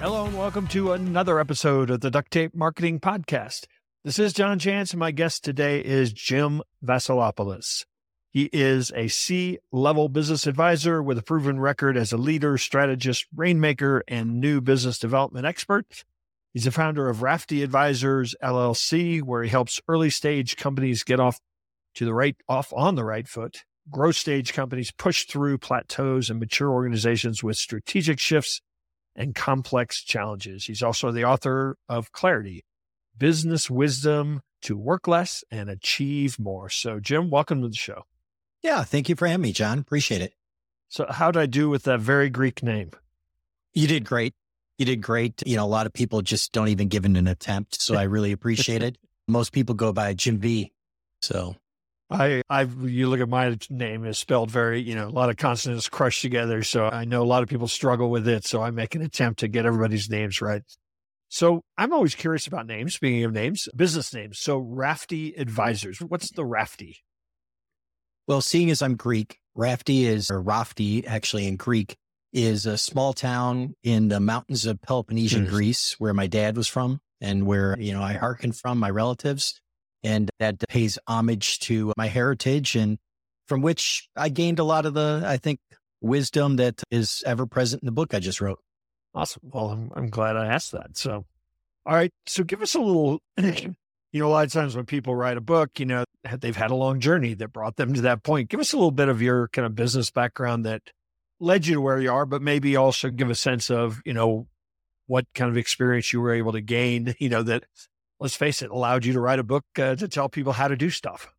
Hello and welcome to another episode of the Duct Tape Marketing Podcast. This is John Jantsch, and my guest today is Jim Vaselopulos. He is a C level business advisor with a proven record as a leader, strategist, rainmaker, and new business development expert. He's the founder of Rafti Advisors LLC, where he helps early stage companies get off to the right, off on the right foot. Growth stage companies push through plateaus and mature organizations with strategic shifts and complex challenges. He's also the author of Clarity Business Wisdom to Work Less and Achieve More. So, Jim, welcome to the show. Yeah, thank you for having me, John. Appreciate it. So, how did I do with that very Greek name? You did great. You did great. You know, a lot of people just don't even give it an attempt. So, I really appreciate it. Most people go by Jim V. So, I, I, you look at my name is spelled very, you know, a lot of consonants crushed together. So I know a lot of people struggle with it. So I make an attempt to get everybody's names right. So I'm always curious about names. Speaking of names, business names. So Rafti Advisors. What's the Rafti? Well, seeing as I'm Greek, Rafti is, or Rafti actually in Greek, is a small town in the mountains of Peloponnesian mm-hmm. Greece, where my dad was from and where, you know, I hearken from my relatives. And that pays homage to my heritage and from which I gained a lot of the, I think, wisdom that is ever present in the book I just wrote. Awesome. Well, I'm, I'm glad I asked that. So, all right. So give us a little, you know, a lot of times when people write a book, you know, they've had a long journey that brought them to that point. Give us a little bit of your kind of business background that led you to where you are, but maybe also give a sense of, you know, what kind of experience you were able to gain, you know, that let's face it, allowed you to write a book uh, to tell people how to do stuff.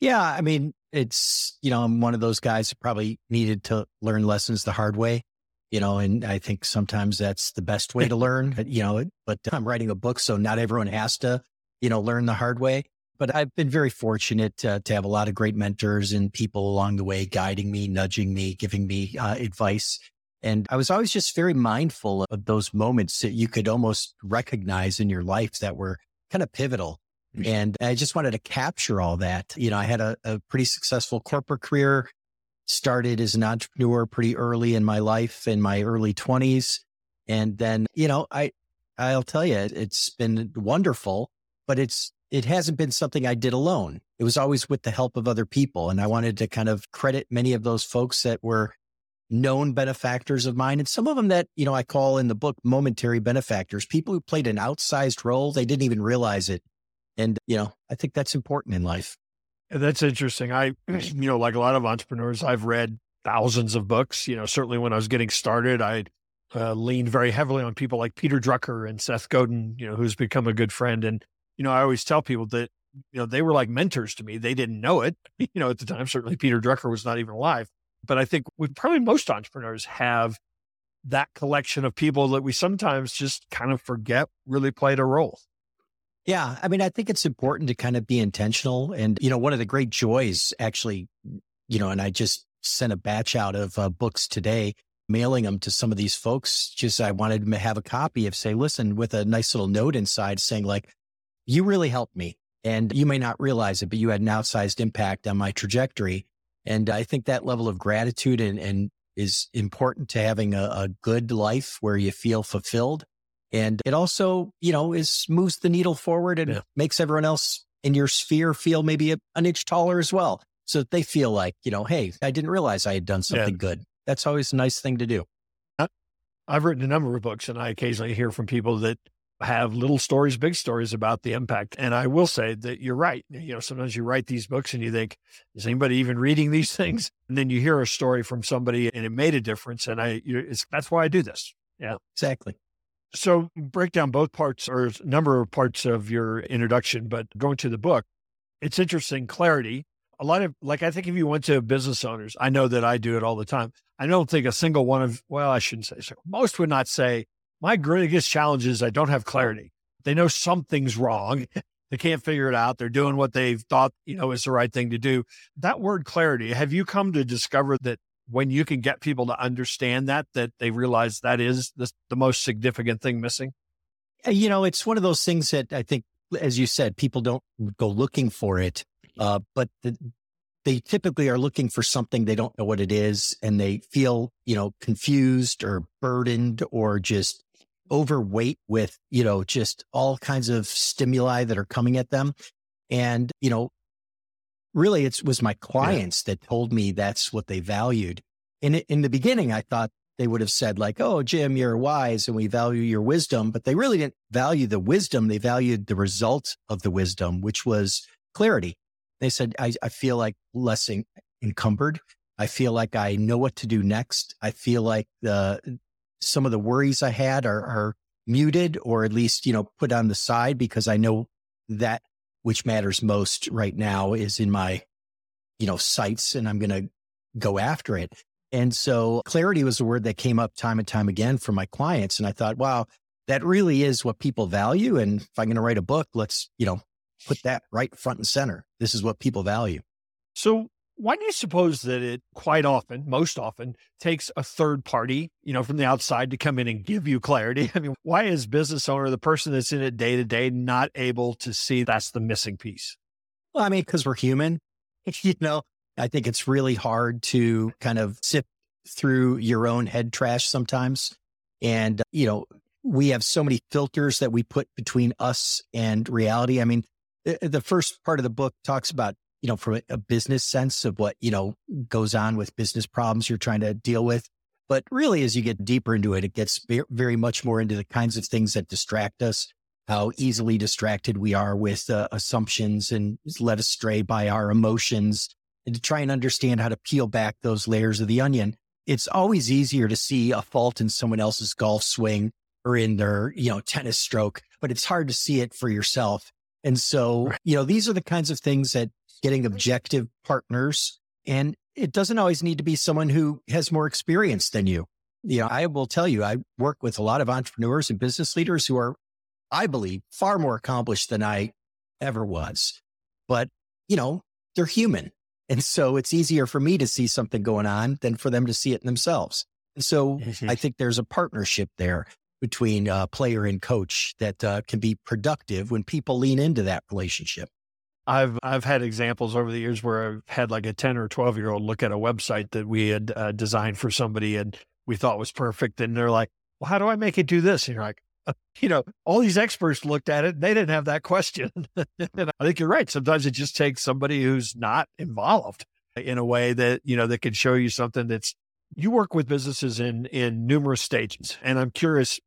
Yeah. I mean, it's, you know, I'm one of those guys that probably needed to learn lessons the hard way, you know, and I think sometimes that's the best way to learn, you know, but I'm writing a book, so not everyone has to, you know, learn the hard way. But I've been very fortunate to, to have a lot of great mentors and people along the way guiding me, nudging me, giving me uh, advice. And I was always just very mindful of those moments that you could almost recognize in your life that were kind of pivotal. Mm. And I just wanted to capture all that. You know, I had a, a pretty successful corporate career, started as an entrepreneur pretty early in my life in my early 20s. And then, you know, I, I'll tell you, it's been wonderful, but it's, it hasn't been something I did alone. It was always with the help of other people. And I wanted to kind of credit many of those folks that were known benefactors of mine and some of them that, you know, I call in the book momentary benefactors, people who played an outsized role. They didn't even realize it. And, you know, I think that's important in life. That's interesting. I, you know, like a lot of entrepreneurs, I've read thousands of books. You know, certainly when I was getting started, I uh, leaned very heavily on people like Peter Drucker and Seth Godin, you know, who's become a good friend. And, you know, I always tell people that, you know, they were like mentors to me. They didn't know it, you know, at the time. Certainly Peter Drucker was not even alive. But I think we probably most entrepreneurs have that collection of people that we sometimes just kind of forget really played a role. Yeah. I mean, I think it's important to kind of be intentional. And, you know, one of the great joys actually, you know, and I just sent a batch out of uh, books today, mailing them to some of these folks. Just I wanted to have a copy of, say, listen, with a nice little note inside saying, like, you really helped me. And you may not realize it, but you had an outsized impact on my trajectory. And I think that level of gratitude and, and is important to having a, a good life where you feel fulfilled. And it also, you know, is moves the needle forward and yeah. makes everyone else in your sphere feel maybe a, an inch taller as well. So that they feel like, you know, hey, I didn't realize I had done something yeah. good. That's always a nice thing to do. I've written a number of books and I occasionally hear from people that have little stories, big stories about the impact. And I will say that you're right. You know, sometimes you write these books and you think, is anybody even reading these things? And then you hear a story from somebody and it made a difference. And I, it's, that's why I do this. Yeah, exactly. So break down both parts or a number of parts of your introduction, but going to the book, it's interesting. Clarity. A lot of like, I think if you went to business owners, I know that I do it all the time. I don't think a single one of, well, I shouldn't say so. Most would not say, my greatest challenge is I don't have clarity. They know something's wrong. they can't figure it out. They're doing what they've thought, you know, is the right thing to do. That word clarity, have you come to discover that when you can get people to understand that, that they realize that is the, the most significant thing missing? Uh, you know, it's one of those things that I think, as you said, people don't go looking for it, uh, but the, they typically are looking for something they don't know what it is and they feel, you know, confused or burdened or just overweight with, you know, just all kinds of stimuli that are coming at them. And, you know, really it was my clients yeah. that told me that's what they valued. In, in the beginning, I thought they would have said like, Oh, Jim, you're wise and we value your wisdom, but they really didn't value the wisdom. They valued the result of the wisdom, which was clarity. They said, I, I feel like less en- encumbered. I feel like I know what to do next. I feel like the, some of the worries I had are, are muted or at least, you know, put on the side because I know that which matters most right now is in my, you know, sights and I'm going to go after it. And so clarity was a word that came up time and time again from my clients. And I thought, wow, that really is what people value. And if I'm going to write a book, let's, you know, put that right front and center. This is what people value. So why do you suppose that it quite often, most often, takes a third party, you know, from the outside to come in and give you clarity? I mean, why is business owner, the person that's in it day to day, not able to see that's the missing piece? Well, I mean, because we're human, you know, I think it's really hard to kind of sift through your own head trash sometimes. And, you know, we have so many filters that we put between us and reality. I mean, the first part of the book talks about, you know, from a business sense of what, you know, goes on with business problems you're trying to deal with. But really, as you get deeper into it, it gets very much more into the kinds of things that distract us, how easily distracted we are with uh, assumptions and led astray by our emotions and to try and understand how to peel back those layers of the onion. It's always easier to see a fault in someone else's golf swing or in their, you know, tennis stroke, but it's hard to see it for yourself. And so, you know, these are the kinds of things that getting objective partners and it doesn't always need to be someone who has more experience than you. You know, I will tell you, I work with a lot of entrepreneurs and business leaders who are, I believe, far more accomplished than I ever was. But, you know, they're human and so it's easier for me to see something going on than for them to see it themselves. And so mm-hmm. I think there's a partnership there between uh, player and coach that uh, can be productive when people lean into that relationship. I've I've had examples over the years where I've had like a ten or twelve year old look at a website that we had uh, designed for somebody and we thought was perfect, and they're like, "Well, how do I make it do this?" And you're like, you know, all these experts looked at it. and They didn't have that question. and I think you're right. Sometimes it just takes somebody who's not involved in a way that, you know, that can show you something that's, you work with businesses in, in numerous stages. And I'm curious,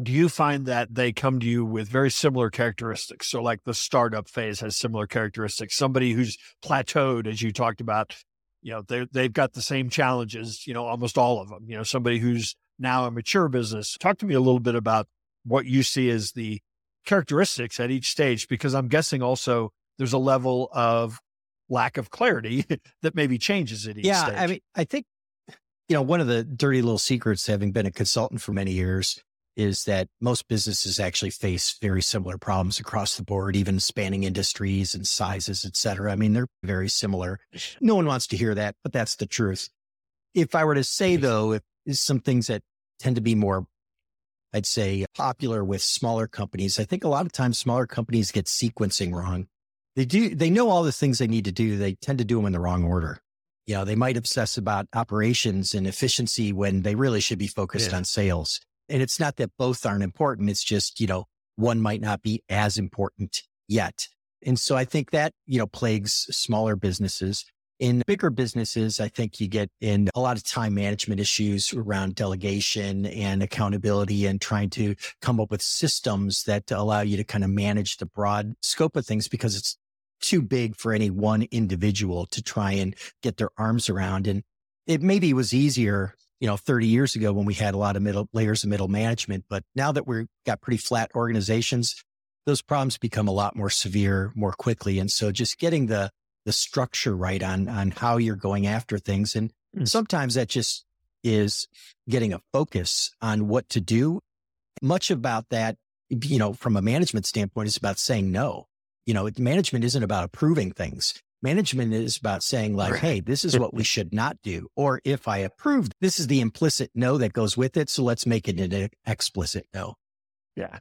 do you find that they come to you with very similar characteristics? So like the startup phase has similar characteristics. Somebody who's plateaued, as you talked about, you know, they they've got the same challenges, you know, almost all of them, you know, somebody who's now a mature business. Talk to me a little bit about what you see as the characteristics at each stage, because I'm guessing also there's a level of lack of clarity that maybe changes at each yeah, stage. I mean, I think, you know, one of the dirty little secrets, having been a consultant for many years, is that most businesses actually face very similar problems across the board, even spanning industries and sizes, et cetera. I mean, they're very similar. No one wants to hear that, but that's the truth. If I were to say though, if some things that tend to be more, I'd say, popular with smaller companies. I think a lot of times smaller companies get sequencing wrong. They do, they know all the things they need to do. They tend to do them in the wrong order. You know, they might obsess about operations and efficiency when they really should be focused yeah. on sales. And it's not that both aren't important. It's just, you know, one might not be as important yet. And so I think that, you know, plagues smaller businesses. In bigger businesses, I think you get in a lot of time management issues around delegation and accountability and trying to come up with systems that allow you to kind of manage the broad scope of things because it's too big for any one individual to try and get their arms around. And it maybe was easier, you know, 30 years ago when we had a lot of middle layers of middle management. But now that we've got pretty flat organizations, those problems become a lot more severe more quickly. And so just getting the the structure right on on how you're going after things. And mm. sometimes that just is getting a focus on what to do. Much about that, you know, from a management standpoint, is about saying no. You know, management isn't about approving things. Management is about saying like, right. Hey, this is what we should not do. Or if I approve, this is the implicit no that goes with it. So let's make it an explicit no. Yeah.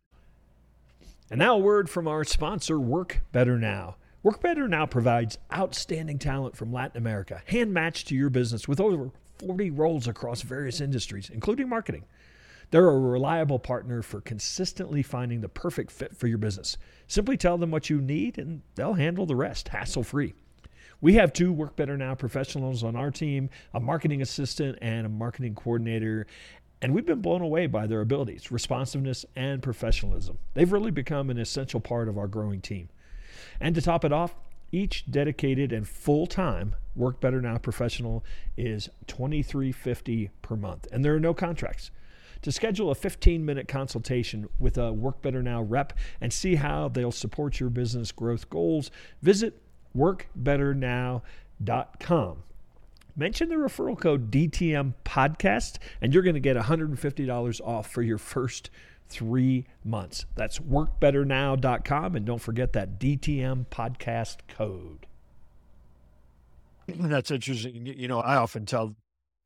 And now a word from our sponsor, Work Better Now. Work Better Now provides outstanding talent from Latin America, hand matched to your business with over 40 roles across various industries, including marketing. They're a reliable partner for consistently finding the perfect fit for your business. Simply tell them what you need and they'll handle the rest hassle free. We have two Work Better Now professionals on our team a marketing assistant and a marketing coordinator. And we've been blown away by their abilities, responsiveness, and professionalism. They've really become an essential part of our growing team. And to top it off, each dedicated and full-time Work Better Now professional is $23.50 per month, and there are no contracts. To schedule a 15-minute consultation with a Work Better Now rep and see how they'll support your business growth goals, visit workbetternow.com. Mention the referral code DTM podcast, and you're going to get $150 off for your first three months. That's workbetternow.com. And don't forget that DTM podcast code. That's interesting. You know, I often tell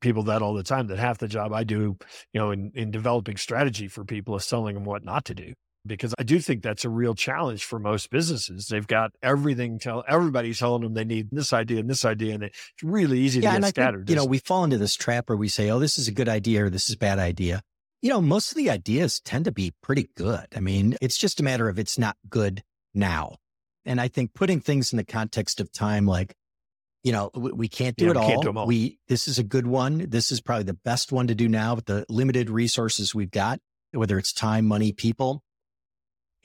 people that all the time that half the job I do, you know, in, in developing strategy for people is telling them what not to do. Because I do think that's a real challenge for most businesses. They've got everything tell everybody's telling them they need this idea and this idea, and it's really easy yeah, to get scattered. Think, you know, we fall into this trap where we say, "Oh, this is a good idea," or "This is a bad idea," you know, most of the ideas tend to be pretty good. I mean, it's just a matter of it's not good now. And I think putting things in the context of time, like, you know, we, we can't do Yeah, it we all. can't do all. We this is a good one. This is probably the best one to do now with the limited resources we've got, whether it's time, money, people.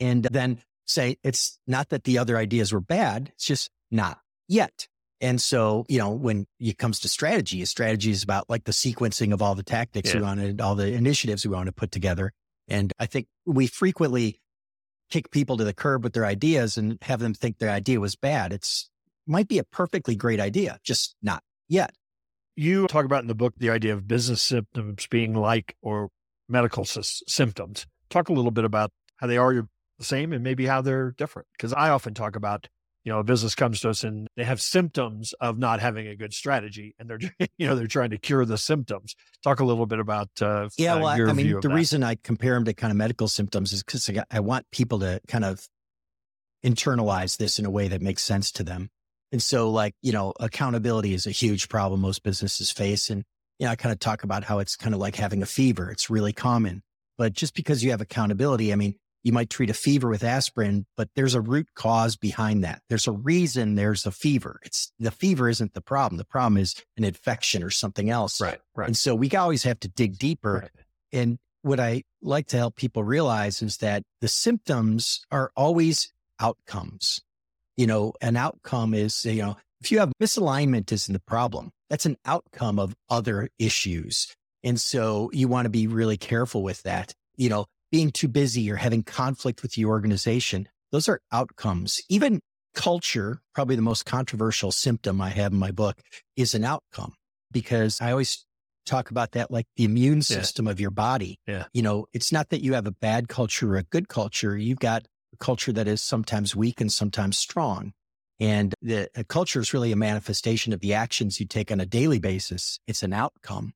And then say it's not that the other ideas were bad, it's just not yet. And so, you know, when it comes to strategy, a strategy is about like the sequencing of all the tactics we Yeah. want to, all the initiatives we want to put together. And I think we frequently kick people to the curb with their ideas and have them think their idea was bad. It's might be a perfectly great idea, just not yet. you talk about in the book the idea of business symptoms being like or medical sys- symptoms. Talk a little bit about how they are the same and maybe how they're different. Because I often talk about, you know, a business comes to us and they have symptoms of not having a good strategy, and they're, you know, they're trying to cure the symptoms. Talk a little bit about, uh, Yeah. uh, Well, I- your I view mean, the that. reason I compare them to kind of medical symptoms is because I, I want people to kind of internalize this in a way that makes sense to them. And so, like, you know, accountability is a huge problem most businesses face. And, you know, I kind of talk about how it's kind of like having a fever. It's really common. But just because you have accountability, I mean, you might treat a fever with aspirin, but there's a root cause behind that. There's a reason there's a fever. It's the fever isn't the problem. The problem is an infection or something else. right, right, And so we always have to dig deeper. right. And what I like to help people realize is that the symptoms are always outcomes. You know, an outcome is, you know, if you have misalignment isn't the problem. That's an outcome of other issues. And so you want to be really careful with that. You know, being too busy or having conflict with the organization, those are outcomes. Even culture, probably the most controversial symptom I have in my book, is an outcome because I always talk about that like the immune Yeah. system of your body. Yeah. You know, it's not that you have a bad culture or a good culture. You've got a culture that is sometimes weak and sometimes strong. And the a culture is really a manifestation of the actions you take on a daily basis. It's an outcome.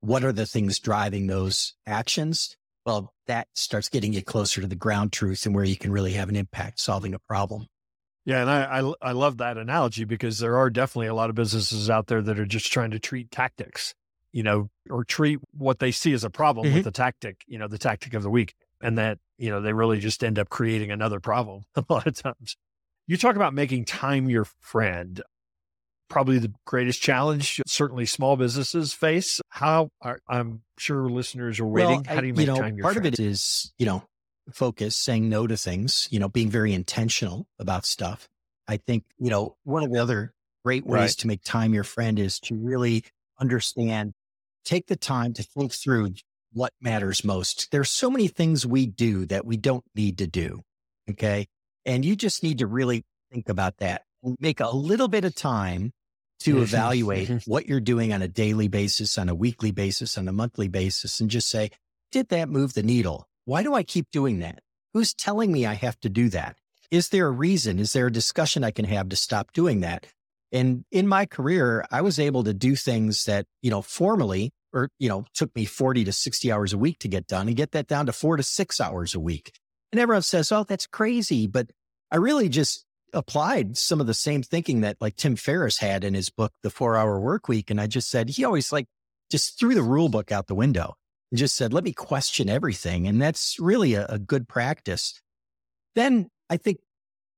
What are the things driving those actions? Well, that starts getting you closer to the ground truth and where you can really have an impact solving a problem. Yeah, and I, I I love that analogy because there are definitely a lot of businesses out there that are just trying to treat tactics, you know, or treat what they see as a problem Mhm. with the tactic, you know, the tactic of the week, and that you know they really just end up creating another problem a lot of times. You talk about making time your friend. Probably the greatest challenge, certainly small businesses face. How are, I'm sure listeners are waiting. Well, How do you make know, time your part friend? of it is, you know, focus, saying no to things, you know, being very intentional about stuff. I think, you know, one of the other great ways Right. to make time your friend is to really understand, take the time to think through what matters most. There's so many things we do that we don't need to do. Okay. And you just need to really think about that make a little bit of time to evaluate what you're doing on a daily basis, on a weekly basis, on a monthly basis, and just say, did that move the needle? Why do I keep doing that? Who's telling me I have to do that? Is there a reason? Is there a discussion I can have to stop doing that? And in my career, I was able to do things that, you know, formally or, you know, took me 40 to 60 hours a week to get done and get that down to four to six hours a week. And everyone says, oh, that's crazy. But I really just applied some of the same thinking that like Tim Ferriss had in his book, The Four Hour Work Week. And I just said, he always like just threw the rule book out the window. and just said, let me question everything. And that's really a, a good practice. Then I think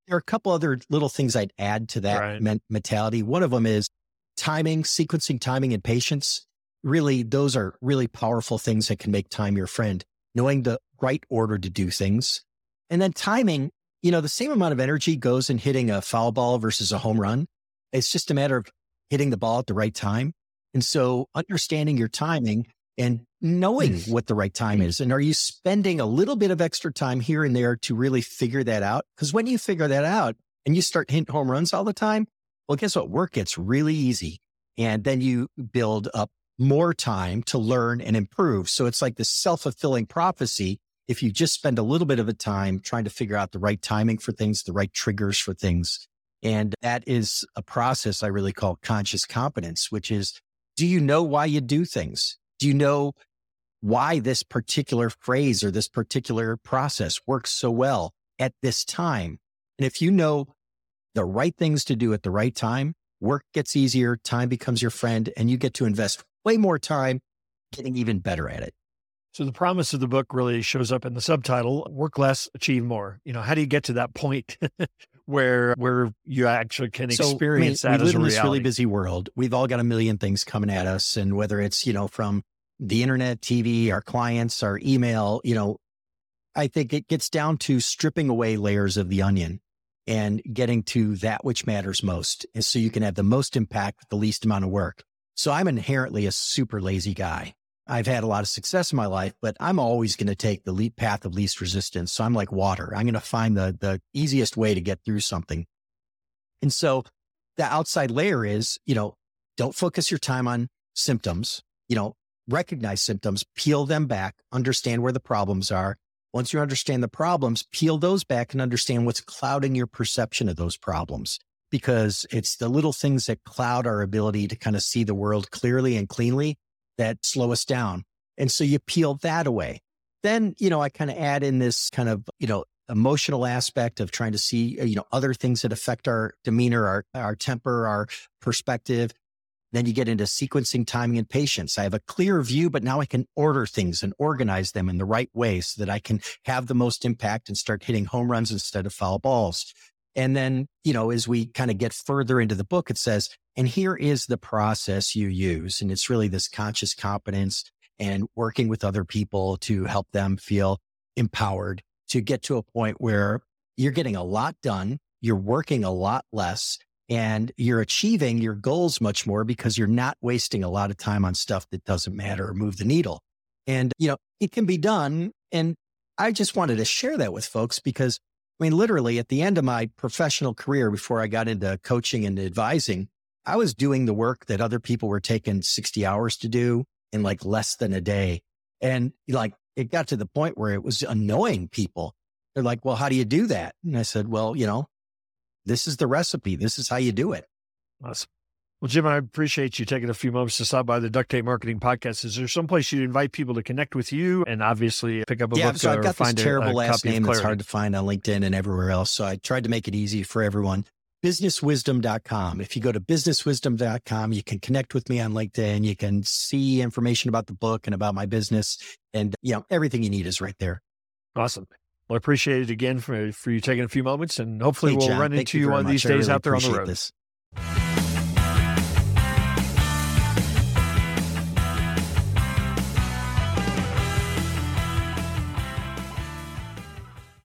there are a couple other little things I'd add to that right. men- mentality. One of them is timing, sequencing, timing, and patience. Really, those are really powerful things that can make time your friend. Knowing the right order to do things. And then timing, you know, the same amount of energy goes in hitting a foul ball versus a home run. It's just a matter of hitting the ball at the right time. And so understanding your timing and knowing mm. what the right time mm. is. And are you spending a little bit of extra time here and there to really figure that out? Because when you figure that out and you start hitting home runs all the time, well, guess what? Work gets really easy. And then you build up more time to learn and improve. So it's like this self fulfilling prophecy. If you just spend a little bit of a time trying to figure out the right timing for things, the right triggers for things. And that is a process I really call conscious competence, which is do you know why you do things? Do you know why this particular phrase or this particular process works so well at this time? And if you know the right things to do at the right time, work gets easier, time becomes your friend, and you get to invest way more time getting even better at it. So the promise of the book really shows up in the subtitle, work less, achieve more. You know, how do you get to that point where where you actually can so, experience I mean, that we live in this really busy world. We've all got a million things coming at us and whether it's, you know, from the internet, TV, our clients, our email, you know, I think it gets down to stripping away layers of the onion and getting to that which matters most. And so you can have the most impact with the least amount of work. So I'm inherently a super lazy guy. I've had a lot of success in my life, but I'm always going to take the leap path of least resistance. So I'm like water. I'm going to find the, the easiest way to get through something. And so the outside layer is, you know, don't focus your time on symptoms, you know, recognize symptoms, peel them back, understand where the problems are. Once you understand the problems, peel those back and understand what's clouding your perception of those problems because it's the little things that cloud our ability to kind of see the world clearly and cleanly that slow us down. And so you peel that away. Then, you know, I kind of add in this kind of, you know, emotional aspect of trying to see, uh, you know, other things that affect our demeanor, our, our temper, our perspective. Then you get into sequencing, timing, and patience. I have a clear view, but now I can order things and organize them in the right way so that I can have the most impact and start hitting home runs instead of foul balls. And then, you know, as we kind of get further into the book, it says, and here is the process you use. And it's really this conscious competence and working with other people to help them feel empowered to get to a point where you're getting a lot done, you're working a lot less, and you're achieving your goals much more because you're not wasting a lot of time on stuff that doesn't matter or move the needle. And, you know, it can be done. And I just wanted to share that with folks because I mean, literally at the end of my professional career, before I got into coaching and advising, I was doing the work that other people were taking 60 hours to do in like less than a day. And like it got to the point where it was annoying people. They're like, well, how do you do that? And I said, well, you know, this is the recipe. This is how you do it. Awesome. Well, Jim, I appreciate you taking a few moments to stop by the Duct Tape Marketing Podcast. Is there some place you'd invite people to connect with you and obviously pick up a yeah, book? so I've got this terrible a, a last name that's hard to find on LinkedIn and everywhere else. So I tried to make it easy for everyone. Businesswisdom.com. If you go to businesswisdom.com, you can connect with me on LinkedIn. You can see information about the book and about my business. And you know, everything you need is right there. Awesome. Well, I appreciate it again for, for you taking a few moments and hopefully hey, we'll run into you, you one of these days really out there on the road. This.